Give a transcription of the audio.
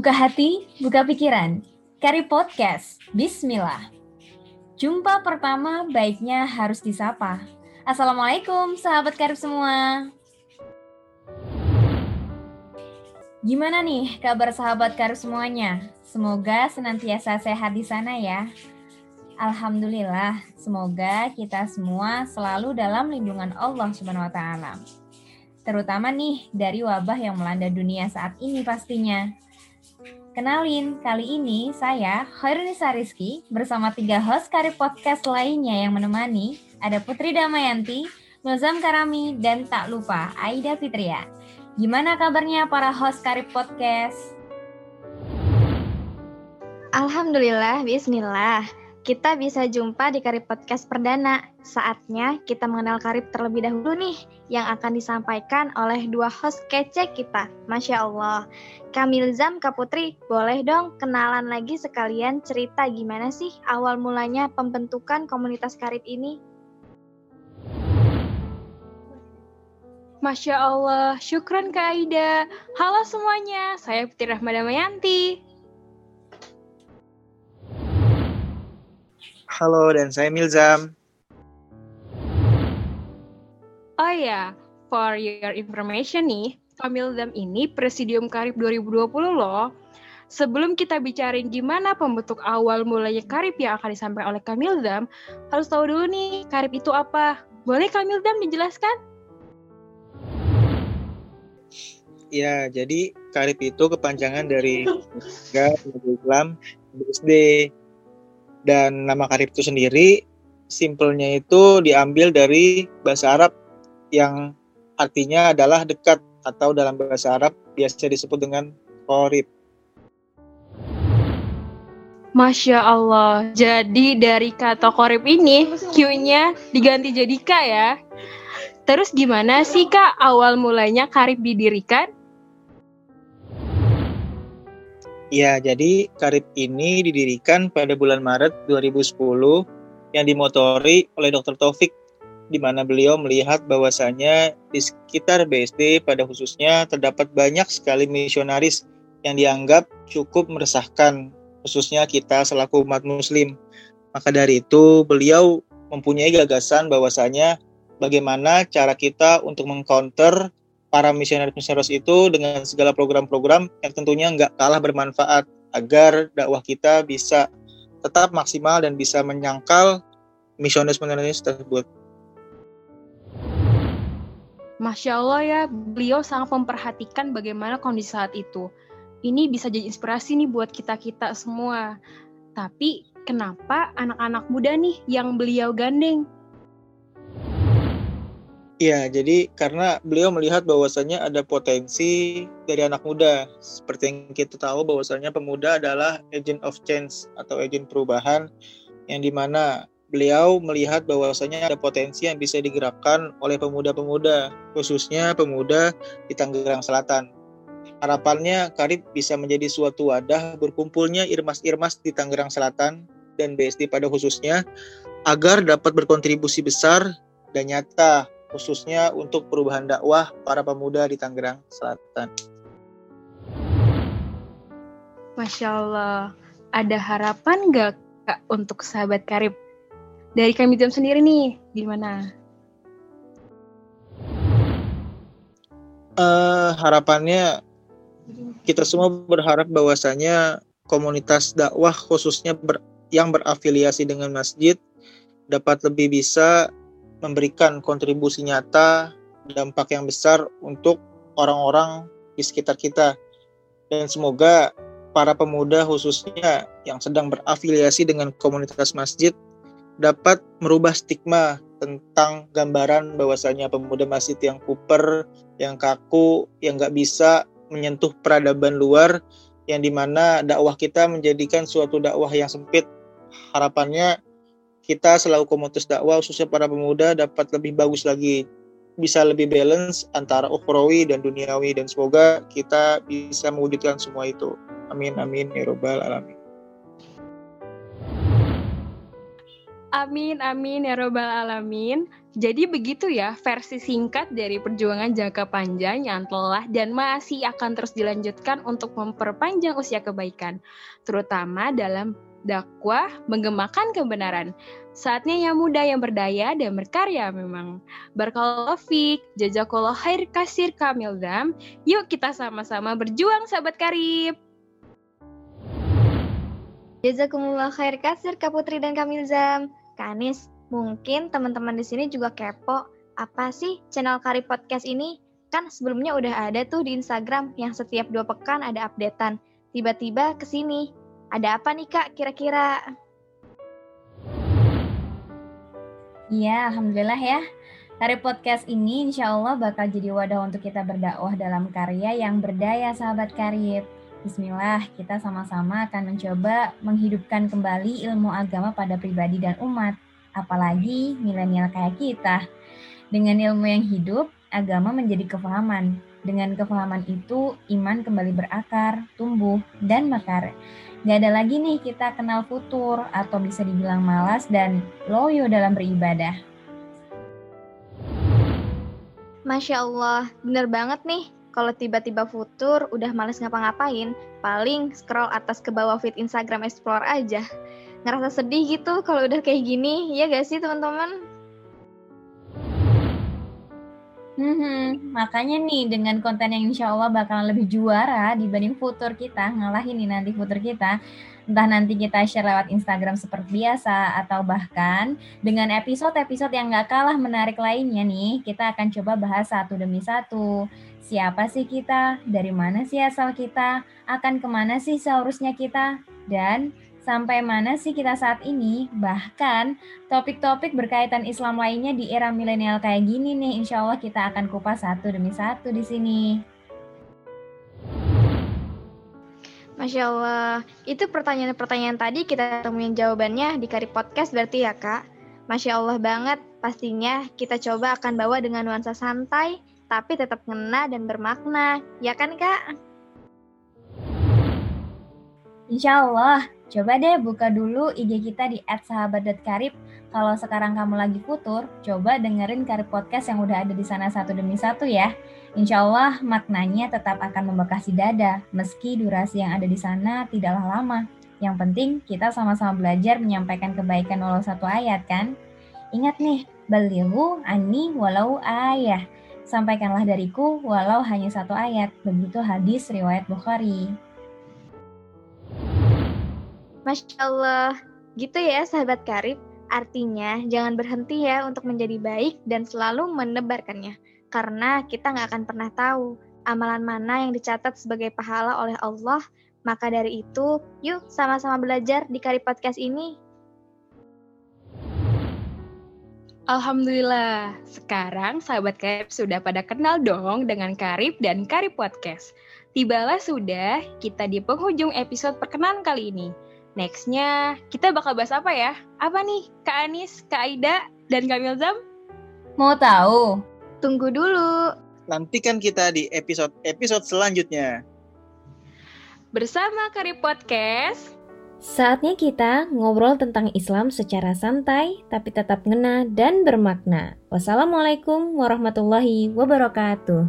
Buka hati, buka pikiran. Kari Podcast, Bismillah. Jumpa pertama baiknya harus disapa. Assalamualaikum sahabat karib semua. Gimana nih kabar sahabat karib semuanya? Semoga senantiasa sehat di sana ya. Alhamdulillah, semoga kita semua selalu dalam lindungan Allah Subhanahu wa taala. Terutama nih dari wabah yang melanda dunia saat ini pastinya. Kenalin, kali ini saya, Khairunisa Rizky, bersama tiga host Karib Podcast lainnya yang menemani, ada Putri Damayanti, Nuzam Karami, dan tak lupa Aida Fitria. Gimana kabarnya para host Karib Podcast? Alhamdulillah, bismillah. Kita bisa jumpa di Karib Podcast perdana. Saatnya kita mengenal Karib terlebih dahulu nih, yang akan disampaikan oleh dua host kece kita. Masya Allah. Kamil Zam, Kak Putri, boleh dong kenalan lagi sekalian cerita gimana sih awal mulanya pembentukan komunitas Karib ini? Masya Allah, syukran Kak Aida. Halo semuanya, saya Putri Rahmada Mayanti. Halo, dan saya Milzam. Oh ya, for your information nih, Milzam ini Presidium Karib 2020 loh. Sebelum kita bicarain gimana pembentuk awal mulanya Karib yang akan disampaikan oleh Kamilzam, harus tahu dulu nih, Karib itu apa? Boleh Kamilzam dijelaskan? Ya, jadi Karib itu kepanjangan dari Islam BSD dan nama karib itu sendiri simpelnya itu diambil dari bahasa Arab yang artinya adalah dekat atau dalam bahasa Arab biasa disebut dengan korib. Masya Allah, jadi dari kata korib ini Q-nya diganti jadi K ya. Terus gimana sih Kak awal mulanya karib didirikan? Ya, jadi Karib ini didirikan pada bulan Maret 2010 yang dimotori oleh Dr. Taufik di mana beliau melihat bahwasanya di sekitar BSD pada khususnya terdapat banyak sekali misionaris yang dianggap cukup meresahkan khususnya kita selaku umat muslim. Maka dari itu beliau mempunyai gagasan bahwasanya bagaimana cara kita untuk mengcounter para misionaris-misionaris itu dengan segala program-program yang tentunya nggak kalah bermanfaat agar dakwah kita bisa tetap maksimal dan bisa menyangkal misionaris-misionaris tersebut. Masya Allah ya, beliau sangat memperhatikan bagaimana kondisi saat itu. Ini bisa jadi inspirasi nih buat kita-kita semua. Tapi kenapa anak-anak muda nih yang beliau gandeng? Iya, jadi karena beliau melihat bahwasannya ada potensi dari anak muda. Seperti yang kita tahu bahwasannya pemuda adalah agent of change atau agent perubahan yang di mana beliau melihat bahwasannya ada potensi yang bisa digerakkan oleh pemuda-pemuda, khususnya pemuda di Tangerang Selatan. Harapannya Karib bisa menjadi suatu wadah berkumpulnya irmas-irmas di Tangerang Selatan dan BSD pada khususnya agar dapat berkontribusi besar dan nyata khususnya untuk perubahan dakwah para pemuda di Tangerang Selatan. Masya Allah, ada harapan nggak Kak untuk sahabat karib? Dari kami jam sendiri nih, gimana? Uh, harapannya kita semua berharap bahwasanya komunitas dakwah khususnya ber, yang berafiliasi dengan masjid dapat lebih bisa memberikan kontribusi nyata dampak yang besar untuk orang-orang di sekitar kita dan semoga para pemuda khususnya yang sedang berafiliasi dengan komunitas masjid dapat merubah stigma tentang gambaran bahwasanya pemuda masjid yang kuper, yang kaku, yang nggak bisa menyentuh peradaban luar, yang di mana dakwah kita menjadikan suatu dakwah yang sempit. Harapannya kita selalu komunitas dakwah khususnya para pemuda dapat lebih bagus lagi. Bisa lebih balance antara ukhrawi dan duniawi dan semoga kita bisa mewujudkan semua itu. Amin amin ya robbal alamin. Amin, amin ya robbal alamin. Jadi begitu ya versi singkat dari perjuangan jangka panjang yang telah dan masih akan terus dilanjutkan untuk memperpanjang usia kebaikan, terutama dalam dakwah menggemakan kebenaran. Saatnya yang muda yang berdaya dan berkarya memang. Barakallahu fiq, jazakallah khair kasir kamil dam. Yuk kita sama-sama berjuang sahabat karib. Jazakumullah khair kasir Kak Putri dan Kamilzam. Kak Anis, mungkin teman-teman di sini juga kepo, apa sih channel Kari Podcast ini? Kan sebelumnya udah ada tuh di Instagram yang setiap dua pekan ada updatean. Tiba-tiba ke sini. Ada apa nih Kak kira-kira? Iya, Alhamdulillah ya. Kari Podcast ini insya Allah bakal jadi wadah untuk kita berdakwah dalam karya yang berdaya sahabat karib. Bismillah, kita sama-sama akan mencoba menghidupkan kembali ilmu agama pada pribadi dan umat, apalagi milenial kayak kita. Dengan ilmu yang hidup, agama menjadi kefahaman. Dengan kefahaman itu, iman kembali berakar, tumbuh, dan mekar. Gak ada lagi nih kita kenal futur atau bisa dibilang malas dan loyo dalam beribadah. Masya Allah, bener banget nih kalau tiba-tiba futur udah males ngapa-ngapain, paling scroll atas ke bawah feed Instagram Explore aja. Ngerasa sedih gitu kalau udah kayak gini, ya gak sih teman-teman? Hmm, makanya nih dengan konten yang insya Allah bakalan lebih juara dibanding futur kita, ngalahin nih nanti futur kita. Entah nanti kita share lewat Instagram seperti biasa atau bahkan dengan episode-episode yang gak kalah menarik lainnya nih, kita akan coba bahas satu demi satu. Siapa sih kita, dari mana sih asal kita, akan ke mana sih seharusnya kita, dan sampai mana sih kita saat ini. Bahkan topik-topik berkaitan Islam lainnya di era milenial kayak gini nih, insya Allah kita akan kupas satu demi satu di sini. Masya Allah, itu pertanyaan-pertanyaan tadi kita temuin jawabannya di Kari Podcast berarti ya kak? Masya Allah banget, pastinya kita coba akan bawa dengan nuansa santai, tapi tetap ngena dan bermakna. Ya kan, Kak? Insya Allah. Coba deh buka dulu IG kita di @sahabat.karib. Kalau sekarang kamu lagi futur, coba dengerin Karib Podcast yang udah ada di sana satu demi satu ya. Insya Allah maknanya tetap akan membekas di dada, meski durasi yang ada di sana tidaklah lama. Yang penting kita sama-sama belajar menyampaikan kebaikan walau satu ayat kan. Ingat nih, beliau ani walau ayah sampaikanlah dariku walau hanya satu ayat. Begitu hadis riwayat Bukhari. Masya Allah, gitu ya sahabat karib. Artinya jangan berhenti ya untuk menjadi baik dan selalu menebarkannya. Karena kita nggak akan pernah tahu amalan mana yang dicatat sebagai pahala oleh Allah. Maka dari itu, yuk sama-sama belajar di Karib Podcast ini. Alhamdulillah, sekarang sahabat Karib sudah pada kenal dong dengan Karib dan Karib Podcast. Tibalah sudah kita di penghujung episode perkenalan kali ini. Nextnya, kita bakal bahas apa ya? Apa nih, Kak Anis, Kak Aida, dan Kak Milzam? Mau tahu? Tunggu dulu. Nantikan kita di episode-episode selanjutnya. Bersama Karib Podcast, Saatnya kita ngobrol tentang Islam secara santai, tapi tetap ngena dan bermakna. Wassalamualaikum warahmatullahi wabarakatuh.